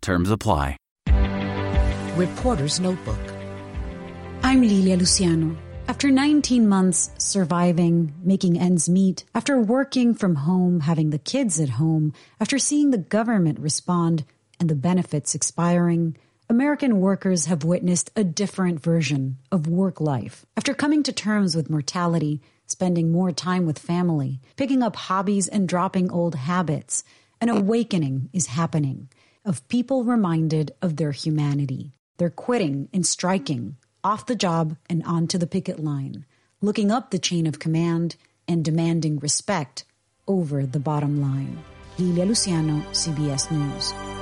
Terms apply. Reporter's Notebook. I'm Lilia Luciano. After 19 months surviving, making ends meet, after working from home, having the kids at home, after seeing the government respond and the benefits expiring, American workers have witnessed a different version of work life. After coming to terms with mortality, spending more time with family, picking up hobbies and dropping old habits, an awakening is happening of people reminded of their humanity. They're quitting and striking, off the job and onto the picket line, looking up the chain of command and demanding respect over the bottom line. Lilia Luciano, CBS News.